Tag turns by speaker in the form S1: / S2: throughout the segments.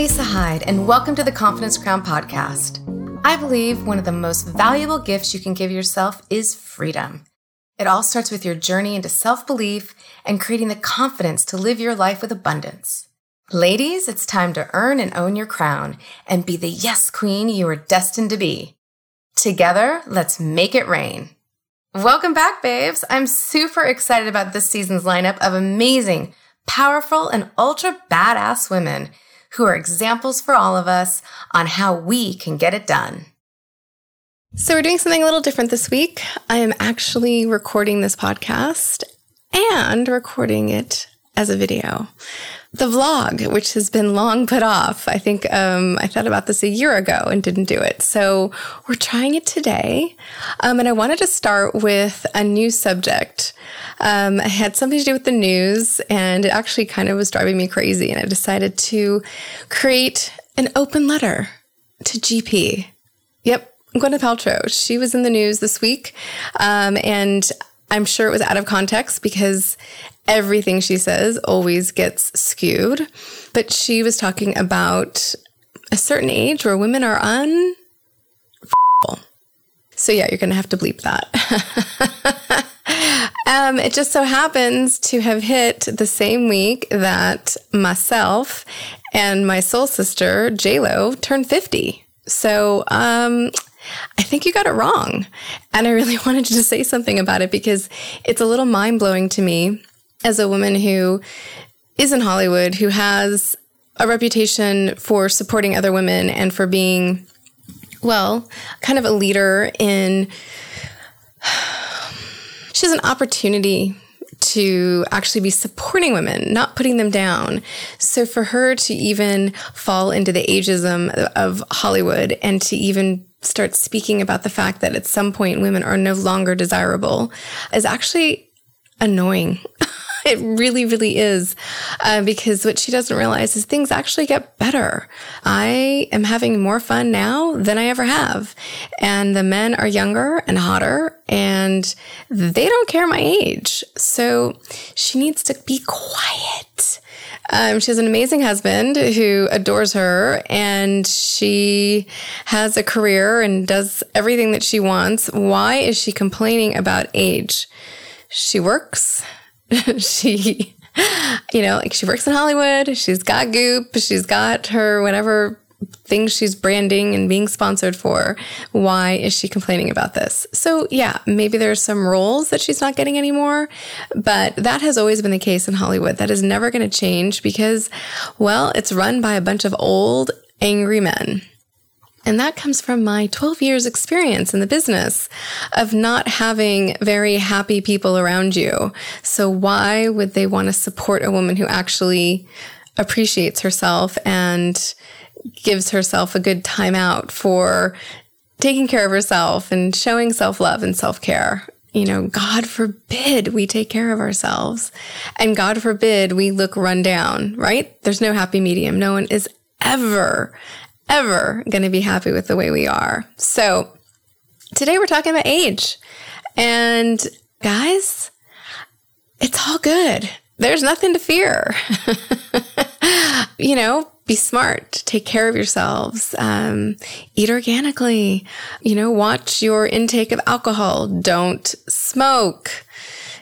S1: Lisa Hyde, and welcome to the Confidence Crown podcast. I believe one of the most valuable gifts you can give yourself is freedom. It all starts with your journey into self belief and creating the confidence to live your life with abundance. Ladies, it's time to earn and own your crown and be the yes queen you are destined to be. Together, let's make it rain. Welcome back, babes. I'm super excited about this season's lineup of amazing, powerful, and ultra badass women who are examples for all of us on how we can get it done. So, we're doing something a little different this week. I am actually recording this podcast and recording it as a video the vlog, which has been long put off. I think um, I thought about this a year ago and didn't do it. So we're trying it today. Um, and I wanted to start with a new subject. Um, it had something to do with the news, and it actually kind of was driving me crazy. And I decided to create an open letter to GP. Yep, Gwyneth Paltrow. She was in the news this week. Um, and I'm sure it was out of context because everything she says always gets skewed. But she was talking about a certain age where women are un. So yeah, you're going to have to bleep that. um, it just so happens to have hit the same week that myself and my soul sister J Lo turned 50. So um, I think you got it wrong. And I really wanted to say something about it because it's a little mind blowing to me as a woman who is in Hollywood, who has a reputation for supporting other women and for being, well, kind of a leader in. She has an opportunity to actually be supporting women, not putting them down. So for her to even fall into the ageism of Hollywood and to even start speaking about the fact that at some point women are no longer desirable is actually annoying. it really, really is. Uh, because what she doesn't realize is things actually get better. I am having more fun now than I ever have. And the men are younger and hotter and they don't care my age. So she needs to be quiet. Um, she has an amazing husband who adores her and she has a career and does everything that she wants. Why is she complaining about age? She works. she, you know, like she works in Hollywood. She's got Goop. She's got her whatever things she's branding and being sponsored for. Why is she complaining about this? So, yeah, maybe there's some roles that she's not getting anymore, but that has always been the case in Hollywood. That is never going to change because, well, it's run by a bunch of old, angry men. And that comes from my 12 years experience in the business of not having very happy people around you. So why would they want to support a woman who actually appreciates herself and gives herself a good time out for taking care of herself and showing self love and self care. You know, God forbid we take care of ourselves and God forbid we look run down, right? There's no happy medium. No one is ever, ever going to be happy with the way we are. So today we're talking about age and guys, it's all good. There's nothing to fear. you know, be smart, take care of yourselves, um, eat organically, you know, watch your intake of alcohol, don't smoke,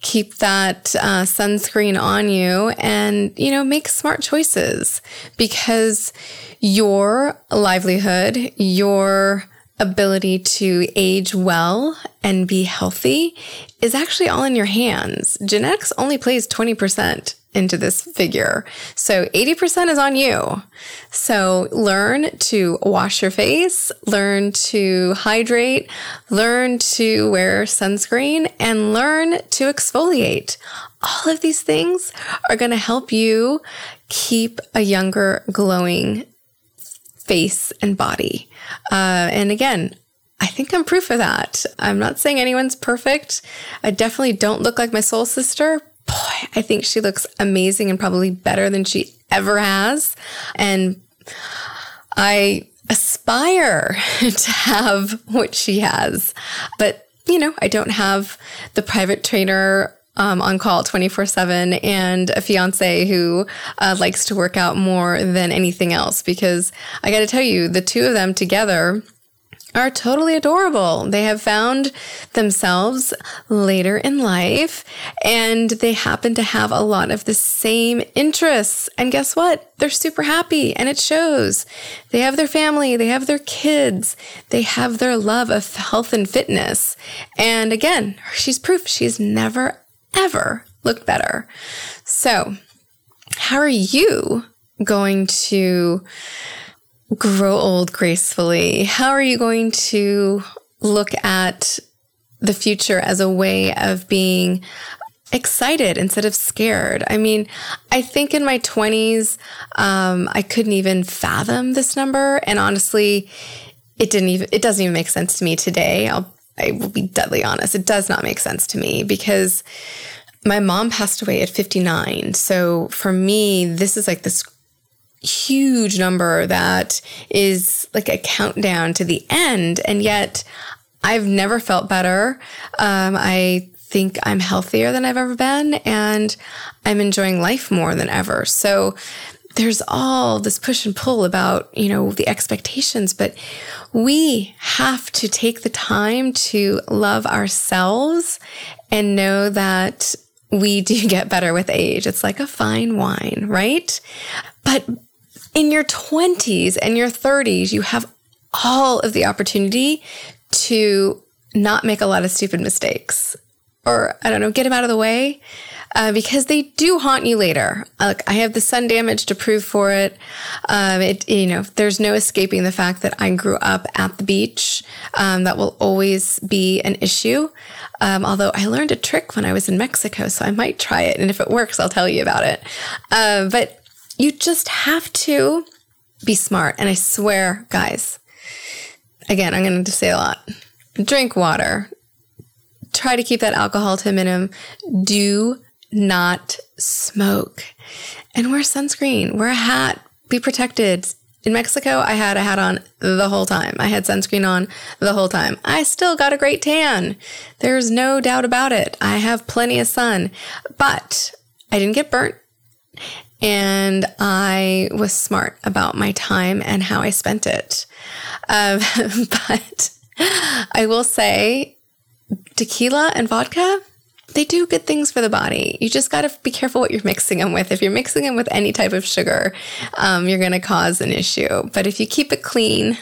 S1: keep that uh, sunscreen on you and, you know, make smart choices because your livelihood, your ability to age well and be healthy is actually all in your hands. Genetics only plays 20% into this figure. So 80% is on you. So learn to wash your face, learn to hydrate, learn to wear sunscreen, and learn to exfoliate. All of these things are going to help you keep a younger, glowing face and body. Uh, and again, I think I'm proof of that. I'm not saying anyone's perfect. I definitely don't look like my soul sister, I think she looks amazing and probably better than she ever has. And I aspire to have what she has. But, you know, I don't have the private trainer um, on call 24 7 and a fiance who uh, likes to work out more than anything else. Because I got to tell you, the two of them together are totally adorable. They have found themselves later in life and they happen to have a lot of the same interests. And guess what? They're super happy and it shows. They have their family, they have their kids, they have their love of health and fitness. And again, she's proof she's never, ever looked better. So, how are you going to grow old gracefully? How are you going to look at the future as a way of being excited instead of scared. I mean, I think in my 20s, um, I couldn't even fathom this number. And honestly, it didn't even, it doesn't even make sense to me today. I'll, I will be deadly honest. It does not make sense to me because my mom passed away at 59. So for me, this is like this huge number that is like a countdown to the end. And yet I've never felt better. Um, I think I'm healthier than I've ever been and I'm enjoying life more than ever. So there's all this push and pull about, you know, the expectations, but we have to take the time to love ourselves and know that we do get better with age. It's like a fine wine, right? But in your 20s and your 30s, you have all of the opportunity to not make a lot of stupid mistakes or I don't know, get them out of the way uh, because they do haunt you later. Like I have the sun damage to prove for it. Um, it, you know, there's no escaping the fact that I grew up at the beach. Um, that will always be an issue. Um, although I learned a trick when I was in Mexico, so I might try it, and if it works, I'll tell you about it. Uh, but you just have to be smart. And I swear, guys, again, I'm going to say a lot drink water, try to keep that alcohol to a minimum. Do not smoke and wear sunscreen, wear a hat, be protected. In Mexico, I had a hat on the whole time. I had sunscreen on the whole time. I still got a great tan. There's no doubt about it. I have plenty of sun, but I didn't get burnt and I was smart about my time and how I spent it. Um, but I will say, tequila and vodka, they do good things for the body. You just got to be careful what you're mixing them with. If you're mixing them with any type of sugar, um, you're going to cause an issue. But if you keep it clean,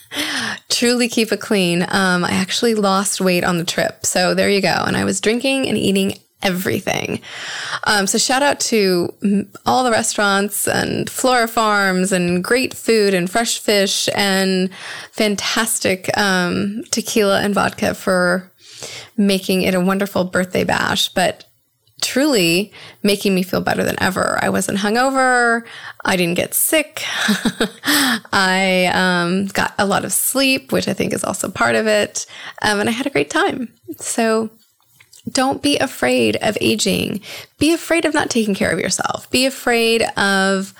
S1: truly keep it clean, um, I actually lost weight on the trip. So there you go. And I was drinking and eating everything. Um, so shout out to all the restaurants and Flora Farms and great food and fresh fish and fantastic um, tequila and vodka for making it a wonderful birthday bash. But truly making me feel better than ever. I wasn't hungover. I didn't get sick. I um, got a lot of sleep, which I think is also part of it. Um, and I had a great time. So don't be afraid of aging. Be afraid of not taking care of yourself. Be afraid of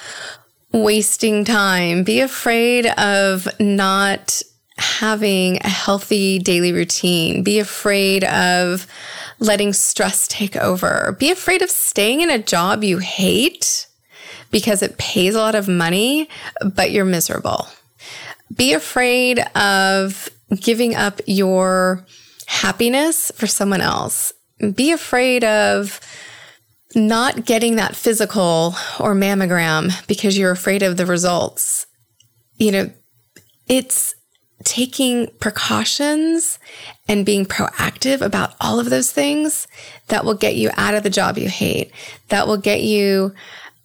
S1: wasting time. Be afraid of not having a healthy daily routine. Be afraid of letting stress take over. Be afraid of staying in a job you hate because it pays a lot of money, but you're miserable. Be afraid of giving up your happiness for someone else. Be afraid of not getting that physical or mammogram because you're afraid of the results. You know, it's taking precautions and being proactive about all of those things that will get you out of the job you hate, that will get you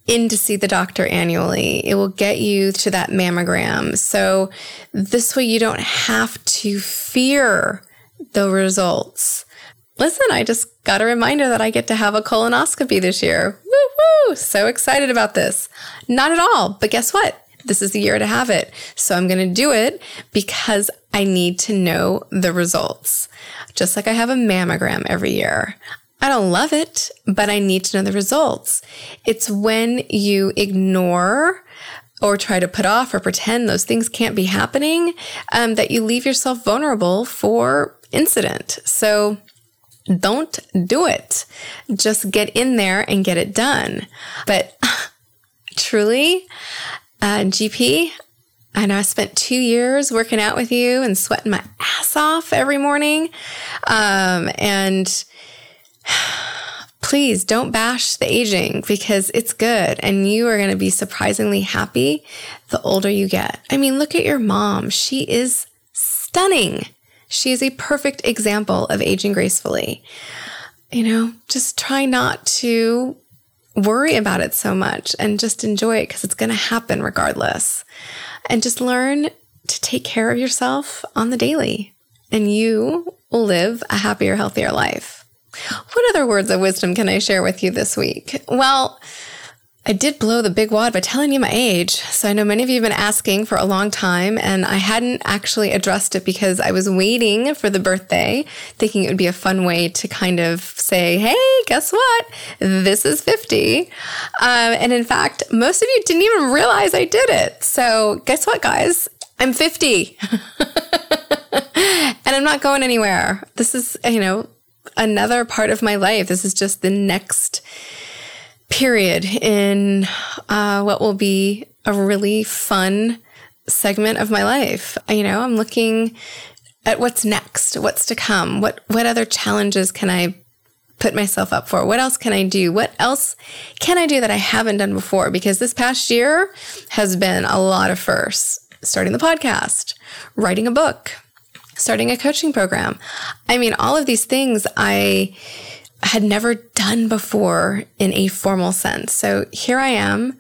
S1: in to see the doctor annually. It will get you to that mammogram. So this way you don't have to fear the results. Listen, I just got a reminder that I get to have a colonoscopy this year. Woo woo! So excited about this. Not at all, but guess what? This is the year to have it. So I'm going to do it because I need to know the results. Just like I have a mammogram every year. I don't love it, but I need to know the results. It's when you ignore or try to put off or pretend those things can't be happening um, that you leave yourself vulnerable for incident. So don't do it. Just get in there and get it done. But truly, uh, GP, I know I spent two years working out with you and sweating my ass off every morning. Um, and please don't bash the aging because it's good and you are going to be surprisingly happy the older you get. I mean, look at your mom. She is stunning. She is a perfect example of aging gracefully. You know, just try not to worry about it so much and just enjoy it because it's going to happen regardless. And just learn to take care of yourself on the daily, and you will live a happier, healthier life. What other words of wisdom can I share with you this week? Well, I did blow the big wad by telling you my age. So I know many of you have been asking for a long time, and I hadn't actually addressed it because I was waiting for the birthday, thinking it would be a fun way to kind of say, hey, guess what? This is 50. Um, and in fact, most of you didn't even realize I did it. So guess what, guys? I'm 50. and I'm not going anywhere. This is, you know, another part of my life. This is just the next period in uh, what will be a really fun segment of my life. You know, I'm looking at what's next, what's to come, what what other challenges can I put myself up for? What else can I do? What else can I do that I haven't done before? Because this past year has been a lot of firsts. Starting the podcast, writing a book, starting a coaching program. I mean, all of these things I had never done before in a formal sense. So here I am,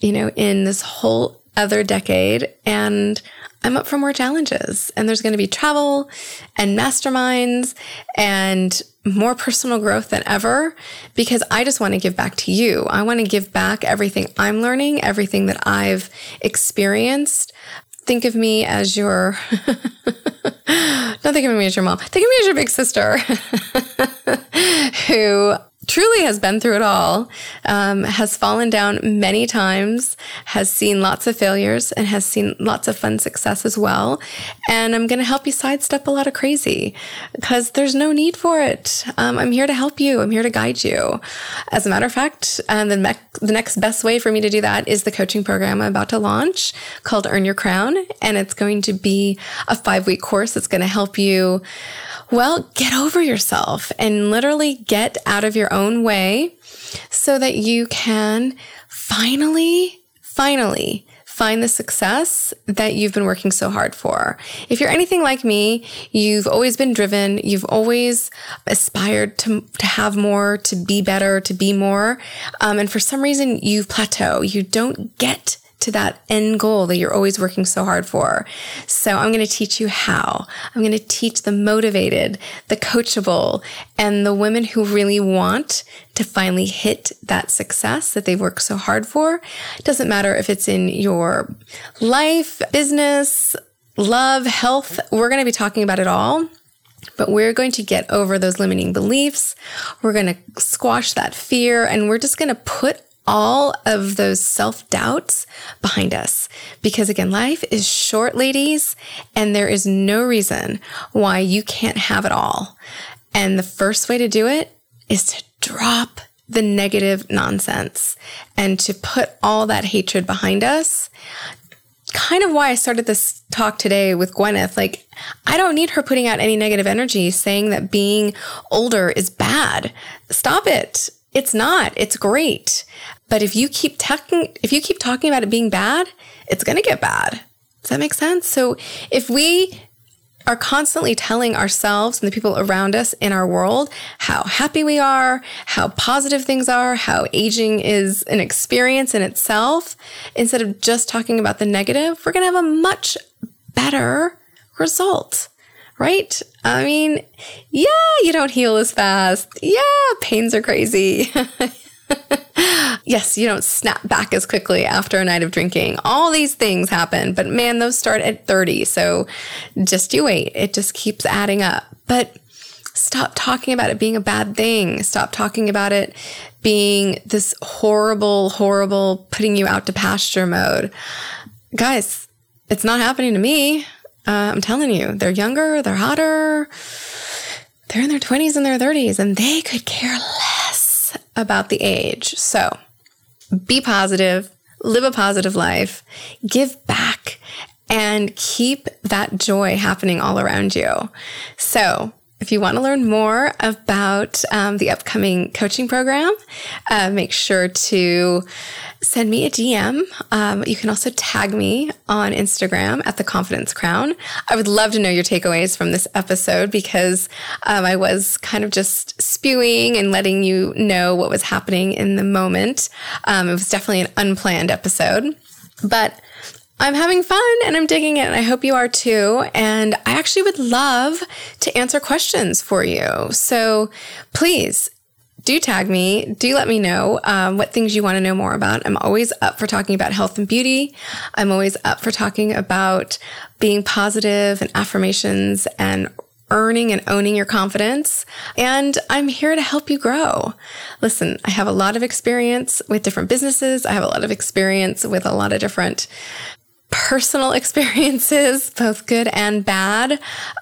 S1: you know, in this whole other decade and I'm up for more challenges and there's going to be travel and masterminds and more personal growth than ever because I just want to give back to you. I want to give back everything I'm learning, everything that I've experienced. Think of me as your Don't think of me as your mom. Think of me as your big sister who truly has been through it all, um, has fallen down many times, has seen lots of failures, and has seen lots of fun success as well. And I'm going to help you sidestep a lot of crazy because there's no need for it. Um, I'm here to help you. I'm here to guide you. As a matter of fact, um, the, me- the next best way for me to do that is the coaching program I'm about to launch called Earn Your Crown. And it's going to be a five week course that's going to help you well, get over yourself and literally get out of your own way so that you can finally, finally find the success that you've been working so hard for. If you're anything like me, you've always been driven, you've always aspired to, to have more, to be better, to be more. Um, and for some reason, you've plateaued. You don't get to that end goal that you're always working so hard for. So I'm going to teach you how. I'm going to teach the motivated, the coachable, and the women who really want to finally hit that success that they've worked so hard for. It doesn't matter if it's in your life, business, love, health. We're going to be talking about it all. But we're going to get over those limiting beliefs. We're going to squash that fear and we're just going to put all of those self doubts behind us. Because again, life is short, ladies, and there is no reason why you can't have it all. And the first way to do it is to drop the negative nonsense and to put all that hatred behind us. Kind of why I started this talk today with Gwyneth. Like, I don't need her putting out any negative energy saying that being older is bad. Stop it. It's not. It's great. But if you keep talking, if you keep talking about it being bad, it's going to get bad. Does that make sense? So if we are constantly telling ourselves and the people around us in our world how happy we are, how positive things are, how aging is an experience in itself, instead of just talking about the negative, we're going to have a much better result, right? I mean, yeah, you don't heal as fast. Yeah, pains are crazy. yes, you don't snap back as quickly after a night of drinking. All these things happen, but man, those start at 30. So just you wait. It just keeps adding up. But stop talking about it being a bad thing. Stop talking about it being this horrible, horrible, putting you out to pasture mode. Guys, it's not happening to me. Uh, I'm telling you, they're younger, they're hotter they're in their 20s and their 30s and they could care less about the age. So be positive, live a positive life, give back, and keep that joy happening all around you. So if you want to learn more about um, the upcoming coaching program, uh, make sure to send me a DM. Um, you can also tag me on Instagram at the Confidence Crown. I would love to know your takeaways from this episode because um, I was kind of just spewing and letting you know what was happening in the moment. Um, it was definitely an unplanned episode, but I'm having fun and I'm digging it. And I hope you are too. And I actually would love to answer questions for you. So please do tag me. Do let me know um, what things you want to know more about. I'm always up for talking about health and beauty. I'm always up for talking about being positive and affirmations and earning and owning your confidence. And I'm here to help you grow. Listen, I have a lot of experience with different businesses. I have a lot of experience with a lot of different personal experiences, both good and bad.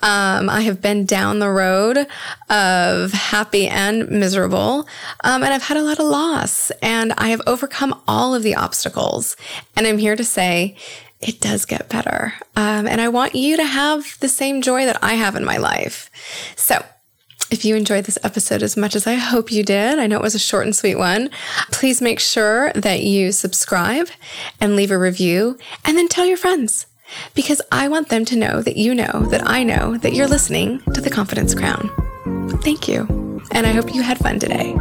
S1: Um, I have been down the road of happy and miserable. Um, and I've had a lot of loss and I have overcome all of the obstacles. And I'm here to say, it does get better. Um, and I want you to have the same joy that I have in my life. So if you enjoyed this episode as much as I hope you did, I know it was a short and sweet one, please make sure that you subscribe and leave a review and then tell your friends because I want them to know that you know that I know that you're listening to the Confidence Crown. Thank you. And I hope you had fun today.